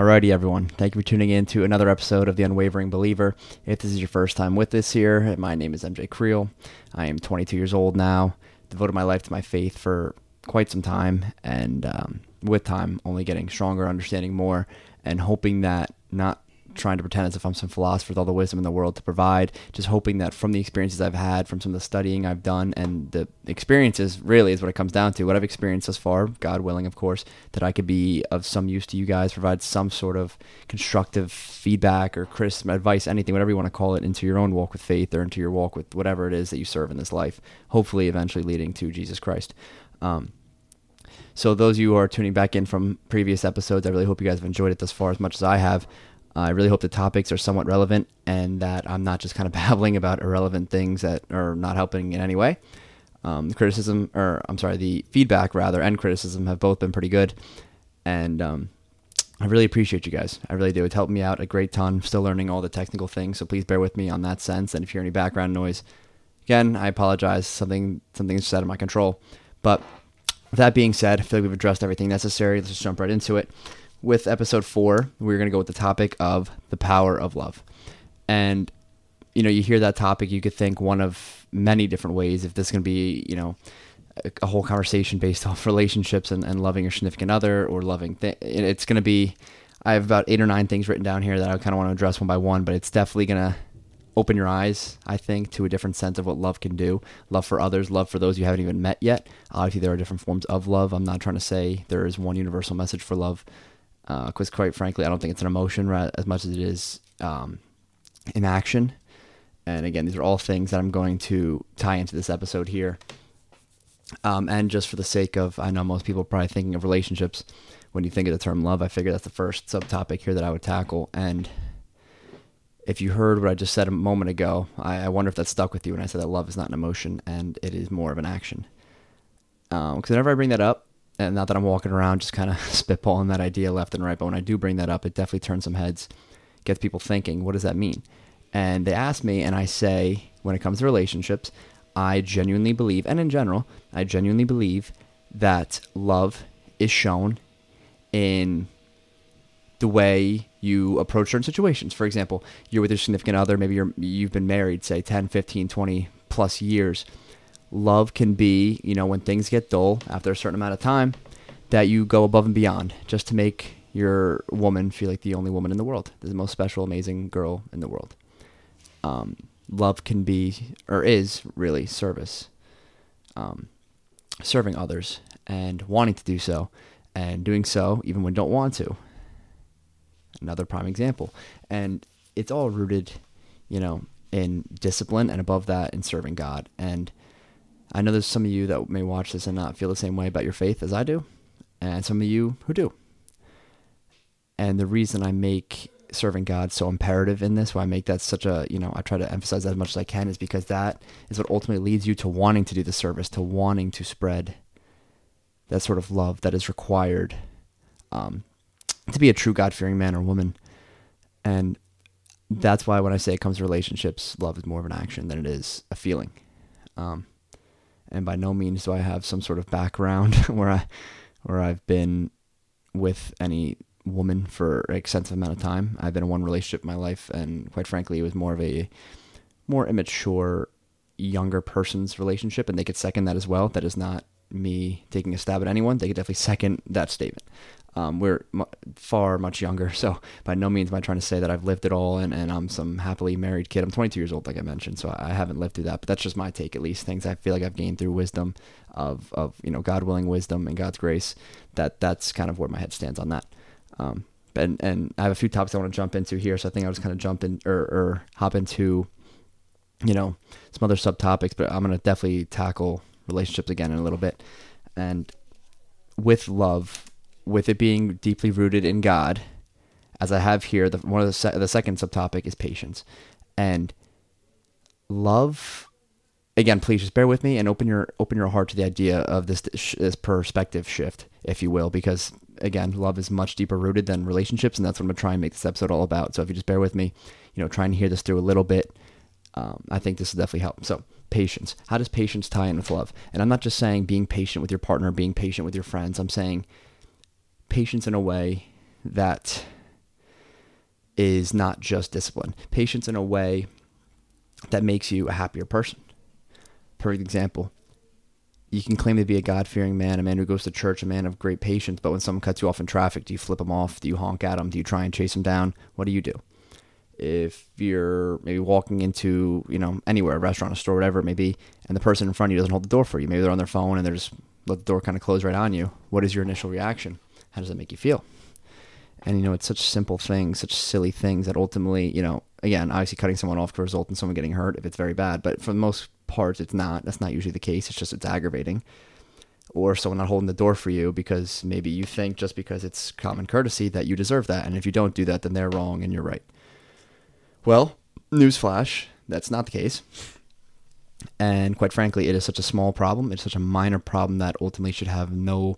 Alrighty, everyone. Thank you for tuning in to another episode of The Unwavering Believer. If this is your first time with us here, my name is MJ Creel. I am 22 years old now, devoted my life to my faith for quite some time, and um, with time, only getting stronger, understanding more, and hoping that not trying to pretend as if I'm some philosopher with all the wisdom in the world to provide. Just hoping that from the experiences I've had, from some of the studying I've done, and the experiences really is what it comes down to. What I've experienced thus far, God willing, of course, that I could be of some use to you guys, provide some sort of constructive feedback or criticism, advice, anything, whatever you want to call it, into your own walk with faith or into your walk with whatever it is that you serve in this life. Hopefully, eventually leading to Jesus Christ. Um, so those of you who are tuning back in from previous episodes, I really hope you guys have enjoyed it thus far as much as I have. Uh, I really hope the topics are somewhat relevant and that I'm not just kind of babbling about irrelevant things that are not helping in any way. Um, the criticism, or I'm sorry, the feedback rather, and criticism have both been pretty good. And um, I really appreciate you guys. I really do. It's helped me out a great ton. I'm still learning all the technical things, so please bear with me on that sense. And if you hear any background noise, again, I apologize. Something something's just out of my control. But that being said, I feel like we've addressed everything necessary. Let's just jump right into it with episode four, we're going to go with the topic of the power of love. And, you know, you hear that topic, you could think one of many different ways. If this is going to be, you know, a, whole conversation based off relationships and, and loving your significant other or loving, it's going to be, I have about eight or nine things written down here that I kind of want to address one by one, but it's definitely going to open your eyes, I think, to a different sense of what love can do. Love for others, love for those you haven't even met yet. Obviously, there are different forms of love. I'm not trying to say there is one universal message for love because uh, quite frankly, I don't think it's an emotion as much as it is um, an action. And again, these are all things that I'm going to tie into this episode here. Um, and just for the sake of, I know most people are probably thinking of relationships when you think of the term love. I figure that's the first subtopic here that I would tackle. And if you heard what I just said a moment ago, I, I wonder if that stuck with you when I said that love is not an emotion and it is more of an action. Because um, whenever I bring that up, and not that I'm walking around just kind of spitballing that idea left and right, but when I do bring that up, it definitely turns some heads, gets people thinking, what does that mean? And they ask me, and I say, when it comes to relationships, I genuinely believe, and in general, I genuinely believe that love is shown in the way you approach certain situations. For example, you're with your significant other, maybe you're you've been married, say 10, 15, 20 plus years love can be, you know, when things get dull after a certain amount of time, that you go above and beyond just to make your woman feel like the only woman in the world, the most special, amazing girl in the world. Um, love can be, or is really, service, um, serving others and wanting to do so, and doing so even when don't want to. Another prime example, and it's all rooted, you know, in discipline, and above that, in serving God and I know there's some of you that may watch this and not feel the same way about your faith as I do, and some of you who do. And the reason I make serving God so imperative in this, why I make that such a, you know, I try to emphasize that as much as I can, is because that is what ultimately leads you to wanting to do the service, to wanting to spread that sort of love that is required um, to be a true God fearing man or woman. And that's why when I say it comes to relationships, love is more of an action than it is a feeling. Um, and by no means do I have some sort of background where I where I've been with any woman for an extensive amount of time. I've been in one relationship in my life, and quite frankly, it was more of a more immature, younger person's relationship, and they could second that as well. That is not me taking a stab at anyone. They could definitely second that statement. Um, we're m- far much younger, so by no means am I trying to say that I've lived it all and, and I'm some happily married kid. I'm 22 years old, like I mentioned, so I haven't lived through that. But that's just my take, at least. Things I feel like I've gained through wisdom of, of you know God willing wisdom and God's grace. That that's kind of where my head stands on that. Um, and and I have a few topics I want to jump into here, so I think I'll just kind of jump in or, or hop into you know some other subtopics, but I'm gonna definitely tackle relationships again in a little bit. And with love, with it being deeply rooted in God, as I have here, the one of the se- the second subtopic is patience, and love. Again, please just bear with me and open your open your heart to the idea of this this perspective shift, if you will, because again, love is much deeper rooted than relationships, and that's what I'm gonna try and make this episode all about. So if you just bear with me, you know, try and hear this through a little bit, um, I think this will definitely help. So patience. How does patience tie in with love? And I'm not just saying being patient with your partner, being patient with your friends. I'm saying patience in a way that is not just discipline. Patience in a way that makes you a happier person. Perfect example. You can claim to be a God fearing man, a man who goes to church, a man of great patience, but when someone cuts you off in traffic, do you flip them off? Do you honk at them? Do you try and chase them down? What do you do? If you're maybe walking into, you know, anywhere, a restaurant, a store, whatever it may be, and the person in front of you doesn't hold the door for you, maybe they're on their phone and they're just let the door kind of close right on you. What is your initial reaction? How does that make you feel? And you know, it's such simple things, such silly things that ultimately, you know, again, obviously cutting someone off could result in someone getting hurt if it's very bad. But for the most part, it's not. That's not usually the case. It's just it's aggravating. Or someone not holding the door for you because maybe you think just because it's common courtesy that you deserve that. And if you don't do that, then they're wrong and you're right. Well, newsflash, that's not the case. And quite frankly, it is such a small problem. It's such a minor problem that ultimately should have no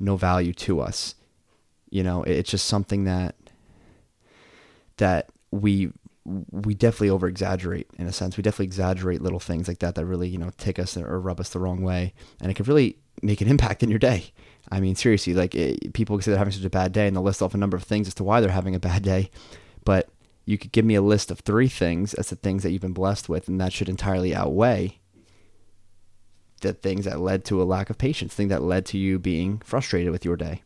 no value to us. You know, it's just something that that we we definitely over exaggerate in a sense. We definitely exaggerate little things like that that really, you know, tick us or rub us the wrong way. And it could really make an impact in your day. I mean, seriously, like it, people say they're having such a bad day and they'll list off a number of things as to why they're having a bad day. But you could give me a list of three things as the things that you've been blessed with, and that should entirely outweigh the things that led to a lack of patience, things that led to you being frustrated with your day.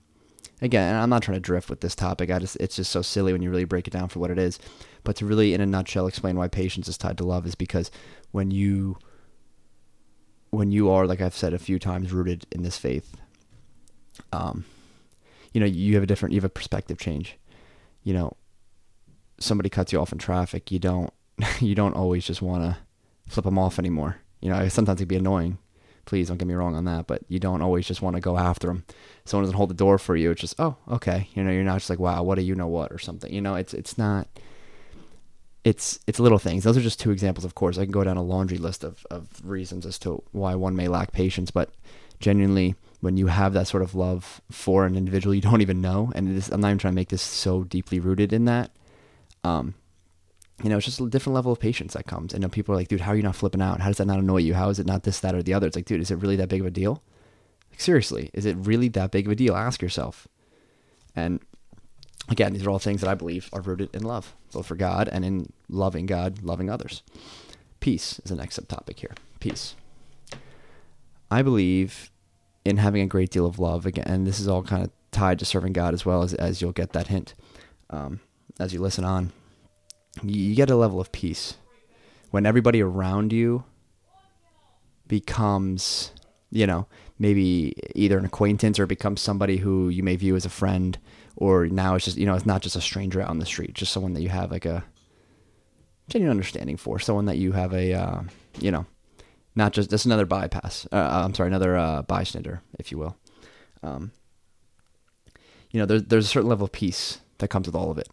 Again, I'm not trying to drift with this topic. I just it's just so silly when you really break it down for what it is. But to really, in a nutshell, explain why patience is tied to love is because when you when you are, like I've said a few times, rooted in this faith, um, you know, you have a different, you have a perspective change. You know, somebody cuts you off in traffic, you don't, you don't always just want to flip them off anymore. You know, sometimes it'd be annoying. Please don't get me wrong on that, but you don't always just want to go after them. Someone doesn't hold the door for you. It's just, oh, okay. You know, you're not just like, wow, what do you know what or something. You know, it's it's not it's it's little things. Those are just two examples, of course. I can go down a laundry list of, of reasons as to why one may lack patience, but genuinely when you have that sort of love for an individual you don't even know, and I'm not even trying to make this so deeply rooted in that, um, you know, it's just a different level of patience that comes. And people are like, dude, how are you not flipping out? How does that not annoy you? How is it not this, that, or the other? It's like, dude, is it really that big of a deal? Like, seriously, is it really that big of a deal? Ask yourself. And again, these are all things that I believe are rooted in love, both for God and in loving God, loving others. Peace is the next subtopic here. Peace. I believe in having a great deal of love again, and this is all kind of tied to serving God as well as as you'll get that hint um, as you listen on. You, get a level of peace when everybody around you becomes, you know, maybe either an acquaintance or becomes somebody who you may view as a friend or now it's just you know it's not just a stranger out on the street just someone that you have like a genuine understanding for someone that you have a uh, you know not just just another bypass uh, uh, i'm sorry another uh, bystander if you will um, you know there's, there's a certain level of peace that comes with all of it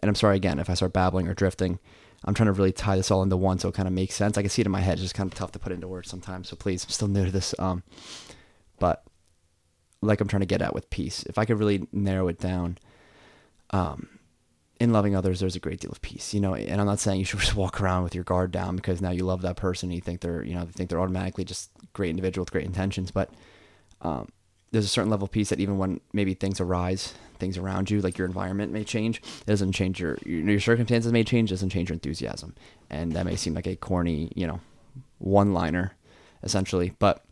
and i'm sorry again if i start babbling or drifting i'm trying to really tie this all into one so it kind of makes sense i can see it in my head it's just kind of tough to put into words sometimes so please i'm still new to this um, but like I'm trying to get at with peace. If I could really narrow it down, um, in loving others, there's a great deal of peace, you know. And I'm not saying you should just walk around with your guard down because now you love that person and you think they're, you know, you think they're automatically just great individual with great intentions. But um, there's a certain level of peace that even when maybe things arise, things around you, like your environment may change, it doesn't change your your circumstances may change, It doesn't change your enthusiasm. And that may seem like a corny, you know, one liner, essentially, but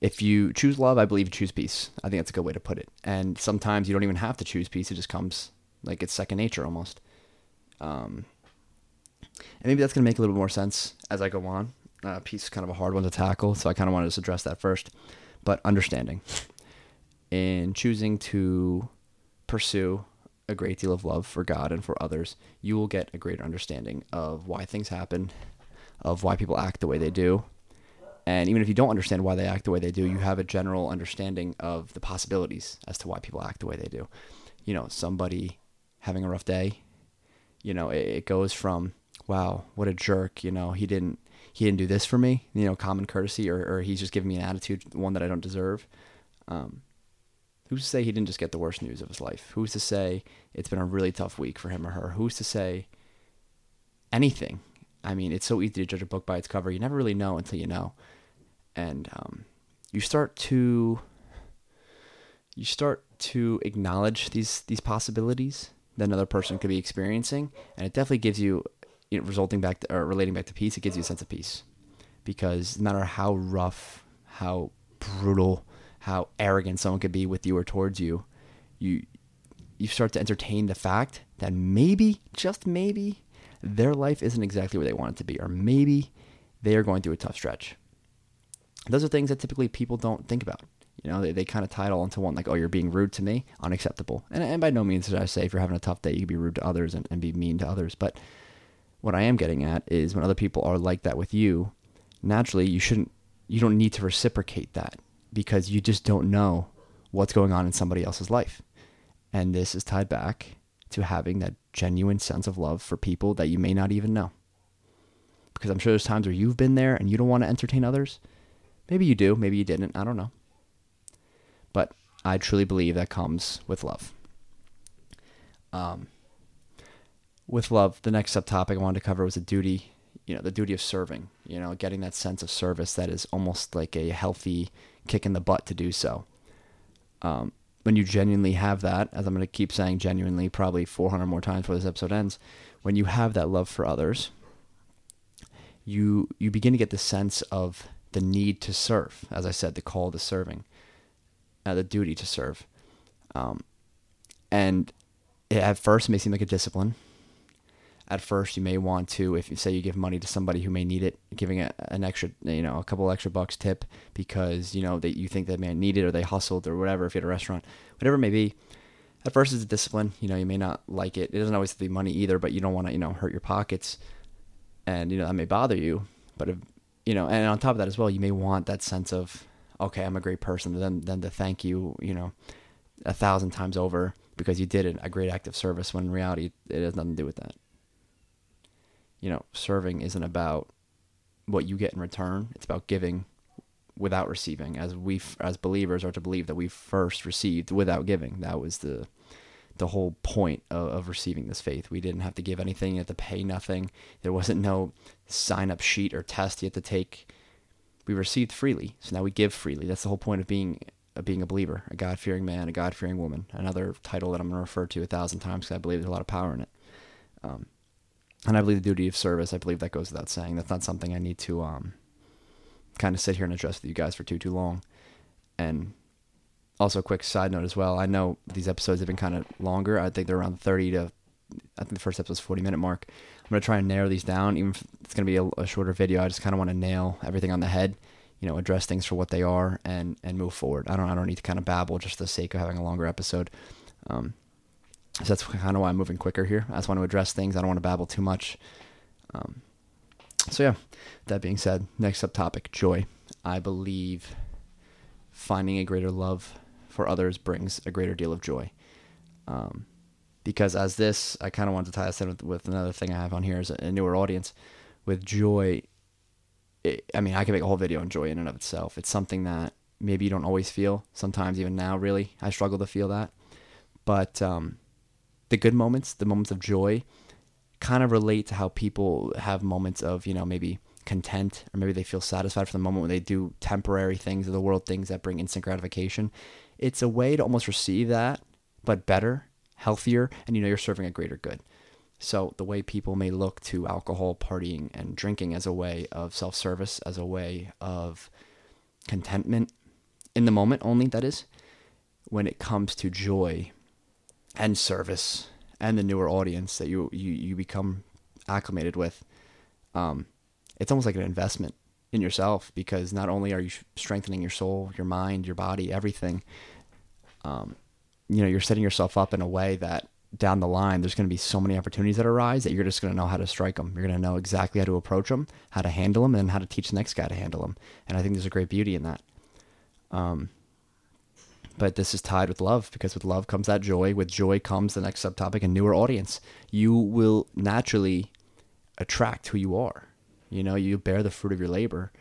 if you choose love, I believe you choose peace. I think that's a good way to put it. And sometimes you don't even have to choose peace; it just comes like it's second nature almost. Um, and maybe that's gonna make a little bit more sense as I go on. Uh, peace is kind of a hard one to tackle, so I kind of wanted to just address that first. But understanding in choosing to pursue a great deal of love for God and for others, you will get a greater understanding of why things happen, of why people act the way they do, and even if you don't understand why they act the way they do, you have a general understanding of the possibilities as to why people act the way they do. You know, somebody having a rough day, you know, it, it goes from, wow, what a jerk, you know, he didn't he didn't do this for me, you know, common courtesy, or, or he's just giving me an attitude, one that I don't deserve. Um, who's to say he didn't just get the worst news of his life? Who's to say it's been a really tough week for him or her? Who's to say anything? I mean, it's so easy to judge a book by its cover. You never really know until you know and um, you start to you start to acknowledge these these possibilities that another person could be experiencing, and it definitely gives you, you know, resulting back to, or relating back to peace. It gives you a sense of peace, because no matter how rough, how brutal, how arrogant someone could be with you or towards you, you you start to entertain the fact that maybe, just maybe, their life isn't exactly where they want it to be, or maybe they are going through a tough stretch. Those are things that typically people don't think about. You know, they, they kind of tie it all into one, like, oh, you're being rude to me, unacceptable. And, and by no means did I say if you're having a tough day, you can be rude to others and, and be mean to others. But what I am getting at is when other people are like that with you, naturally, you shouldn't, you don't need to reciprocate that because you just don't know what's going on in somebody else's life. And this is tied back to having that genuine sense of love for people that you may not even know. Because I'm sure there's times where you've been there and you don't want to entertain others. Maybe you do, maybe you didn't, I don't know. But I truly believe that comes with love. Um, with love, the next subtopic I wanted to cover was a duty, you know, the duty of serving, you know, getting that sense of service that is almost like a healthy kick in the butt to do so. Um, when you genuinely have that, as I'm going to keep saying genuinely probably 400 more times before this episode ends, when you have that love for others, you you begin to get the sense of the need to serve. As I said, the call to serving, uh, the duty to serve, um, and it, at first may seem like a discipline at first you may want to if you say you give money to somebody who may need it giving a, an extra you know a couple extra bucks tip because you know that you think that man needed or they hustled or whatever if you're at a restaurant whatever it may be. At first it's a discipline. You know you may not like it. It doesn't always be money either but you don't want to you know hurt your pockets. And you know that may bother you but if you know and on top of that as well you may want that sense of okay i'm a great person then then to thank you you know a thousand times over because you did a great act of service when in reality it has nothing to do with that you know, serving isn't about what you get in return. It's about giving without receiving, as we as believers are to believe that we first received without giving. That was the the whole point of, of, receiving this faith. We didn't have to give anything, you had to pay nothing. There wasn't no sign up sheet or test you had to take. We received freely, so now we give freely. That's the whole point of being of being a believer, a God fearing man, a God fearing woman. Another title that I'm going to refer to a thousand times because I believe there's a lot of power in it. Um, and I believe the duty of service. I believe that goes without saying. That's not something I need to um, kind of sit here and address with you guys for too too long. And also, a quick side note as well. I know these episodes have been kind of longer. I think they're around thirty to. I think the first episode's forty minute mark. I'm gonna try and narrow these down. Even if it's gonna be a, a shorter video, I just kind of want to nail everything on the head. You know, address things for what they are and and move forward. I don't I don't need to kind of babble just for the sake of having a longer episode. Um, so that's kind of why I'm moving quicker here. I just want to address things. I don't want to babble too much. Um, so yeah, that being said, next up topic, joy. I believe finding a greater love for others brings a greater deal of joy. Um, because as this, I kind of wanted to tie this in with, with, another thing I have on here a, a newer audience. With joy, it, I mean, I can make a whole video on joy in and of itself. It's something that maybe you don't always feel. Sometimes, even now, really, I struggle to feel that. But um, the good moments, the moments of joy, kind of relate to how people have moments of, you know, maybe content or maybe they feel satisfied for the moment when they do temporary things of the world, things that bring instant gratification. It's a way to almost receive that, but better, healthier, and you know you're serving a greater good. So the way people may look to alcohol, partying, and drinking as a way of self-service, as a way of contentment in the moment only, that is, when it comes to joy, and service and the newer audience that you you, you become acclimated with um, it's almost like an investment in yourself because not only are you strengthening your soul your mind your body everything um, you know you're setting yourself up in a way that down the line there's going to be so many opportunities that arise that you're just going to know how to strike them you're going to know exactly how to approach them how to handle them and how to teach the next guy to handle them and i think there's a great beauty in that. Um, but this is tied with love because with love comes that joy. With joy comes the next subtopic, a newer audience. You will naturally attract who you are. You know, you bear the fruit of your labor,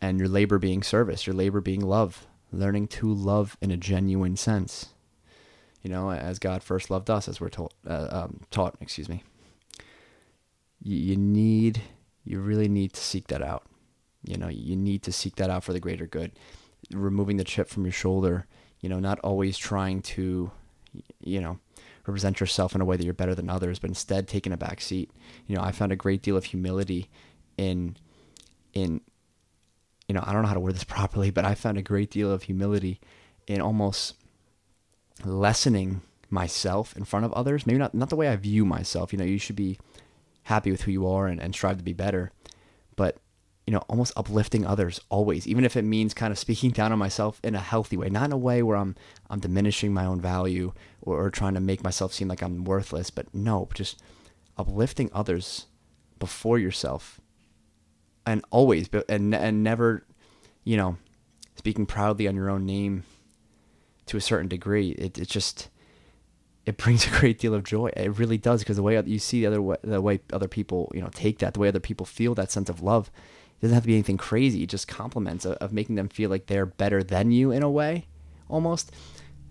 and your labor being service, your labor being love, learning to love in a genuine sense. You know, as God first loved us, as we're told, uh, um, taught. Excuse me. You, you need, you really need to seek that out. You know, you need to seek that out for the greater good. Removing the chip from your shoulder you know, not always trying to, you know, represent yourself in a way that you're better than others, but instead taking a back seat. You know, I found a great deal of humility in in you know, I don't know how to word this properly, but I found a great deal of humility in almost lessening myself in front of others. Maybe not not the way I view myself. You know, you should be happy with who you are and, and strive to be better. But you know, almost uplifting others always, even if it means kind of speaking down on myself in a healthy way, not in a way where I'm I'm diminishing my own value or, or trying to make myself seem like I'm worthless, but no, just uplifting others before yourself, and always, and and never, you know, speaking proudly on your own name to a certain degree. It it just it brings a great deal of joy. It really does because the way you see the other way, the way other people you know take that, the way other people feel that sense of love doesn't have to be anything crazy. Just compliments of, of making them feel like they're better than you in a way, almost.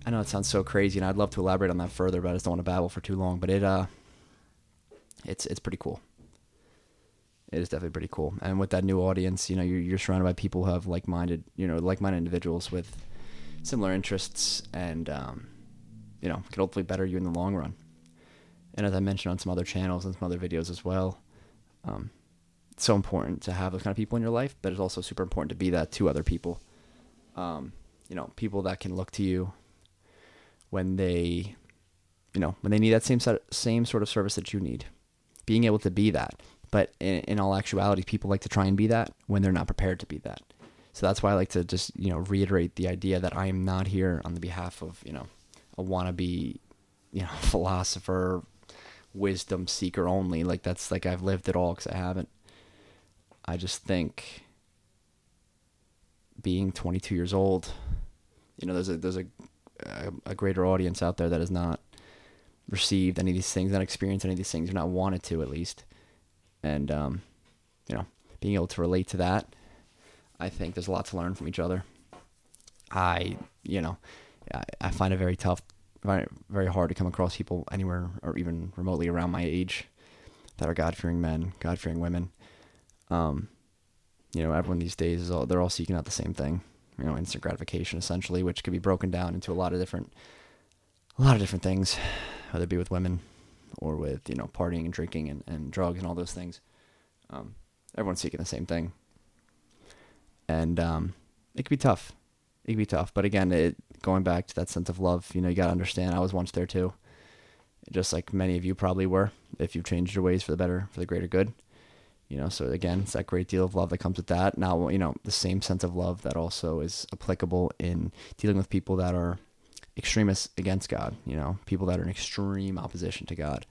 I know it sounds so crazy, and I'd love to elaborate on that further, but I just don't want to babble for too long. But it, uh, it's it's pretty cool. It is definitely pretty cool, and with that new audience, you know, you're you're surrounded by people who have like-minded, you know, like-minded individuals with similar interests, and um, you know, can hopefully better you in the long run. And as I mentioned on some other channels and some other videos as well, um, it's so important to have those kind of people in your life, but it's also super important to be that to other people. Um, you know, people that can look to you when they, you know, when they need that same set, same sort of service that you need. Being able to be that, but in, in all actuality, people like to try and be that when they're not prepared to be that. So that's why I like to just you know reiterate the idea that I am not here on the behalf of you know a wannabe you know philosopher, wisdom seeker only. Like that's like I've lived it all because I haven't. I just think being 22 years old, you know, there's a there's a a, greater audience out there that has not received any of these things, not experienced any of these things, or not wanted to at least, and um, you know, being able to relate to that, I think there's a lot to learn from each other. I, you know, I, I find it very tough, very very hard to come across people anywhere or even remotely around my age that are God fearing men, God fearing women um, you know, everyone these days is all they're all seeking out the same thing, you know, instant gratification essentially, which could be broken down into a lot of different, a lot of different things, whether it be with women or with you know partying and drinking and, and drugs and all those things. Um, everyone's seeking the same thing, and um, it could be tough. It could be tough, but again, it going back to that sense of love. You know, you gotta understand. I was once there too, just like many of you probably were. If you've changed your ways for the better, for the greater good you know so again it's that great deal of love that comes with that. Now you know the same sense of love that also is applicable in dealing with people that are extremists against god you know people that are in extreme opposition to god.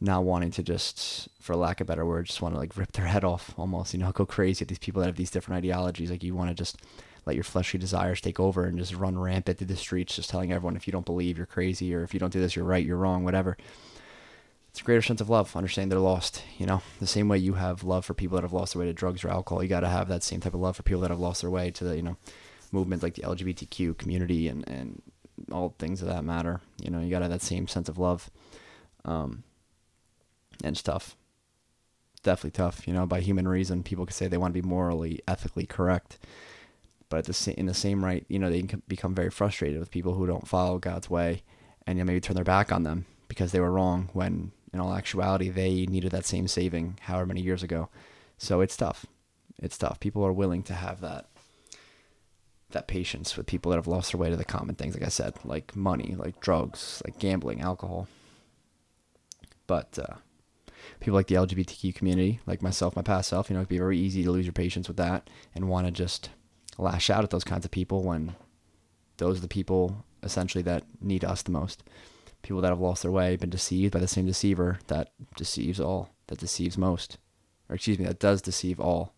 Not wanting to just for lack of better words just want to like rip their head off almost you know go crazy at these people that have these different ideologies. Like you want to just let your fleshly desires take over and just run rampant through the streets just telling everyone if you don't believe you're crazy or if you don't do this you're right you're wrong whatever it's a greater sense of love, understanding they're lost. You know, the same way you have love for people that have lost their way to drugs or alcohol, you got to have that same type of love for people that have lost their way to the, you know, movement like the LGBTQ community and, and all things of that matter. You know, you got to have that same sense of love. Um, and it's tough. Definitely tough. You know, by human reason, people could say they want to be morally, ethically correct. But at the sa- in the same right, you know, they can become very frustrated with people who don't follow God's way and you know, maybe turn their back on them because they were wrong when in all actuality, they needed that same saving however many years ago. So it's tough. It's tough. People are willing to have that that patience with people that have lost their way to the common things, like I said, like money, like drugs, like gambling, alcohol. But uh, people like the LGBTQ community, like myself, my past self, you know, it'd be very easy to lose your patience with that and want to just lash out at those kinds of people when those are the people essentially that need us the most people that have lost their way, been deceived by the same deceiver that deceives all, that deceives most, or excuse me, that does deceive all.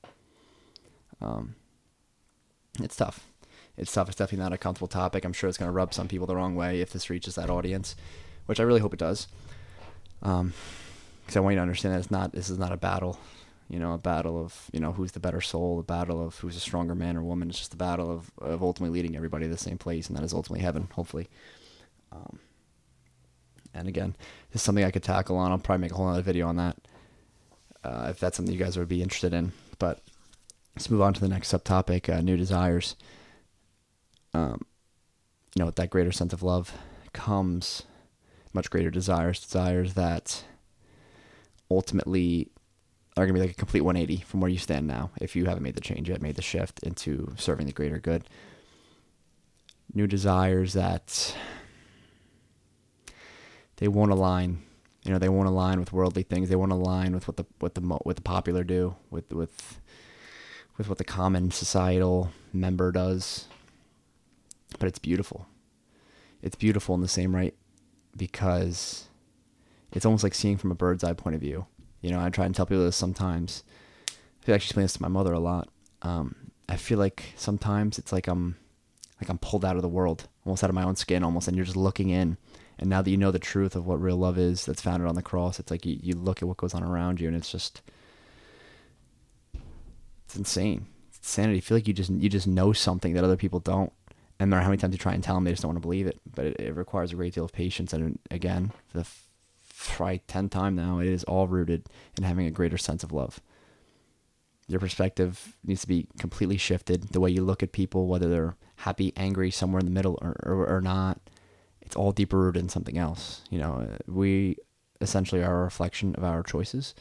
Um, it's tough. It's tough. It's definitely not a comfortable topic. I'm sure it's going to rub some people the wrong way if this reaches that audience, which I really hope it does. Um, because I want you to understand that it's not. This is not a battle. You know, a battle of you know who's the better soul, a battle of who's a stronger man or woman. It's just a battle of of ultimately leading everybody to the same place, and that is ultimately heaven. Hopefully. Um, and again, it's something I could tackle on. I'll probably make a whole other video on that uh, if that's something you guys would be interested in. But let's move on to the next subtopic: uh, new desires. Um, you know, with that greater sense of love comes much greater desires, desires that ultimately are going to be like a complete 180 from where you stand now if you haven't made the change yet, made the shift into serving the greater good. New desires that they won't align. You know, they won't align with worldly things. They won't align with what the what the what the popular do, with with with what the common societal member does. But it's beautiful. It's beautiful in the same right because it's almost like seeing from a bird's eye point of view. You know, I try and tell people this sometimes. I actually explain this to my mother a lot. Um, I feel like sometimes it's like I'm like I'm pulled out of the world, almost out of my own skin, almost, and you're just looking in. And now that you know the truth of what real love is, that's founded on the cross, it's like you, you look at what goes on around you, and it's just it's insane. It's insanity. I feel like you just you just know something that other people don't, and no matter how many times you try and tell them, they just don't want to believe it. But it, it requires a great deal of patience, and again, for the probably 10 time now, it is all rooted in having a greater sense of love. Your perspective needs to be completely shifted. The way you look at people, whether they're happy, angry, somewhere in the middle, or, or, or not, it's all deeper rooted in something else. You know, we essentially are a reflection of our choices,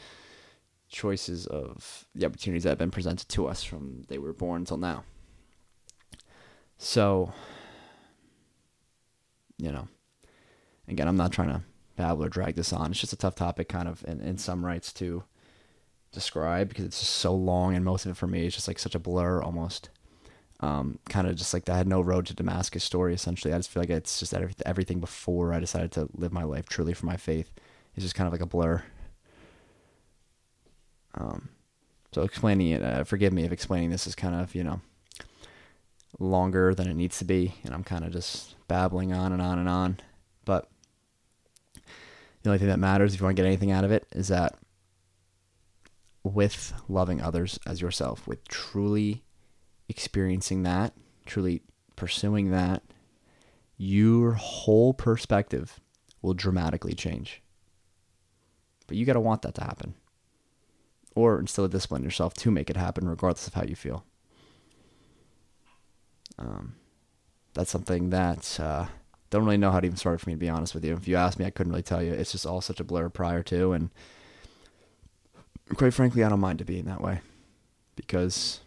choices of the opportunities that have been presented to us from they were born until now. So, you know, again, I'm not trying to babble or drag this on. It's just a tough topic, kind of, in, in some rights to describe because it's just so long, and most of it for me is just like such a blur almost. Um, kind of just like I had no road to Damascus story. Essentially, I just feel like it's just everything before I decided to live my life truly for my faith. is just kind of like a blur. Um, so explaining it, uh, forgive me if explaining this is kind of you know longer than it needs to be, and I'm kind of just babbling on and on and on. But the only thing that matters, if you want to get anything out of it, is that with loving others as yourself, with truly experiencing that, truly pursuing that, your whole perspective will dramatically change. But you got to want that to happen. Or instill a discipline in yourself to make it happen, regardless of how you feel. Um, that's something that uh, don't really know how to even start for me to be honest with you. If you ask me, I couldn't really tell you. It's just all such a blur prior to, and quite frankly, I don't mind it being that way because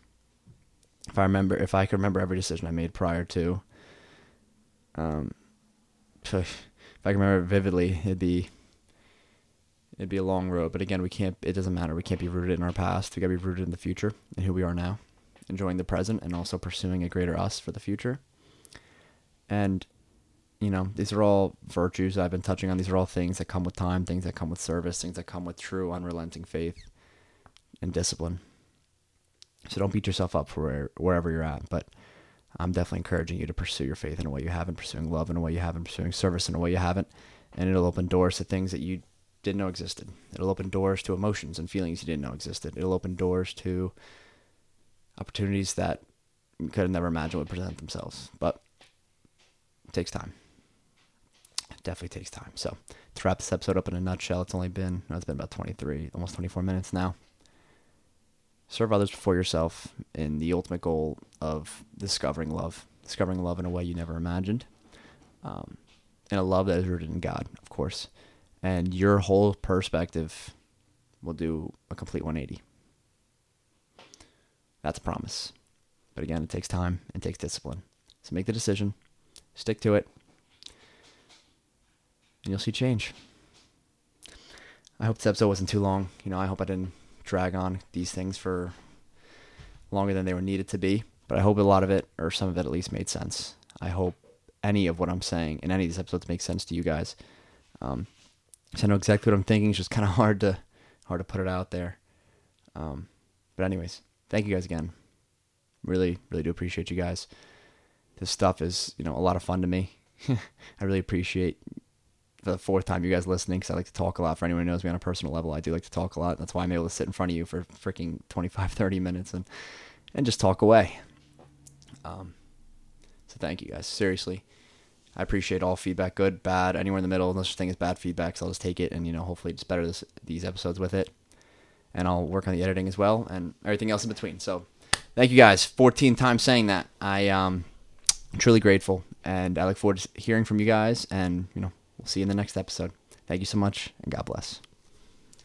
if I remember, if I could remember every decision I made prior to, um, if I can remember it vividly, it'd be it'd be a long road. But again, we can't. It doesn't matter. We can't be rooted in our past. We gotta be rooted in the future and who we are now, enjoying the present, and also pursuing a greater us for the future. And you know, these are all virtues that I've been touching on. These are all things that come with time, things that come with service, things that come with true, unrelenting faith and discipline. So don't beat yourself up for where, wherever you're at, but I'm definitely encouraging you to pursue your faith in a way you haven't, pursuing love in a way you haven't, pursuing service in a way you haven't, and it'll open doors to things that you didn't know existed. It'll open doors to emotions and feelings you didn't know existed. It'll open doors to opportunities that you could have never imagined would present themselves. But it takes time It definitely takes time. So to wrap this episode up in a nutshell, it's only been no, it's been about 23, almost 24 minutes now. Serve others before yourself in the ultimate goal of discovering love, discovering love in a way you never imagined, um, and a love that is rooted in God, of course. And your whole perspective will do a complete 180. That's a promise. But again, it takes time and takes discipline. So make the decision, stick to it, and you'll see change. I hope this episode wasn't too long. You know, I hope I didn't drag on these things for longer than they were needed to be. But I hope a lot of it, or some of it at least, made sense. I hope any of what I'm saying in any of these episodes makes sense to you guys. Um, so I know exactly what I'm thinking. It's just kind of hard to hard to put it out there. Um, but anyways, thank you guys again. Really, really do appreciate you guys. This stuff is, you know, a lot of fun to me. I really appreciate the fourth time you guys listening because I like to talk a lot. For anyone who knows me on a personal level, I do like to talk a lot. That's why I'm able to sit in front of you for freaking 25, 30 minutes and and just talk away. Um, so thank you guys. Seriously, I appreciate all feedback, good, bad, anywhere in the middle. No such thing as bad feedback, so I'll just take it and you know hopefully just better this, these episodes with it. And I'll work on the editing as well and everything else in between. So thank you guys. 14 times saying that. I um, I'm truly grateful and I look forward to hearing from you guys and you know see you in the next episode. Thank you so much, and God bless.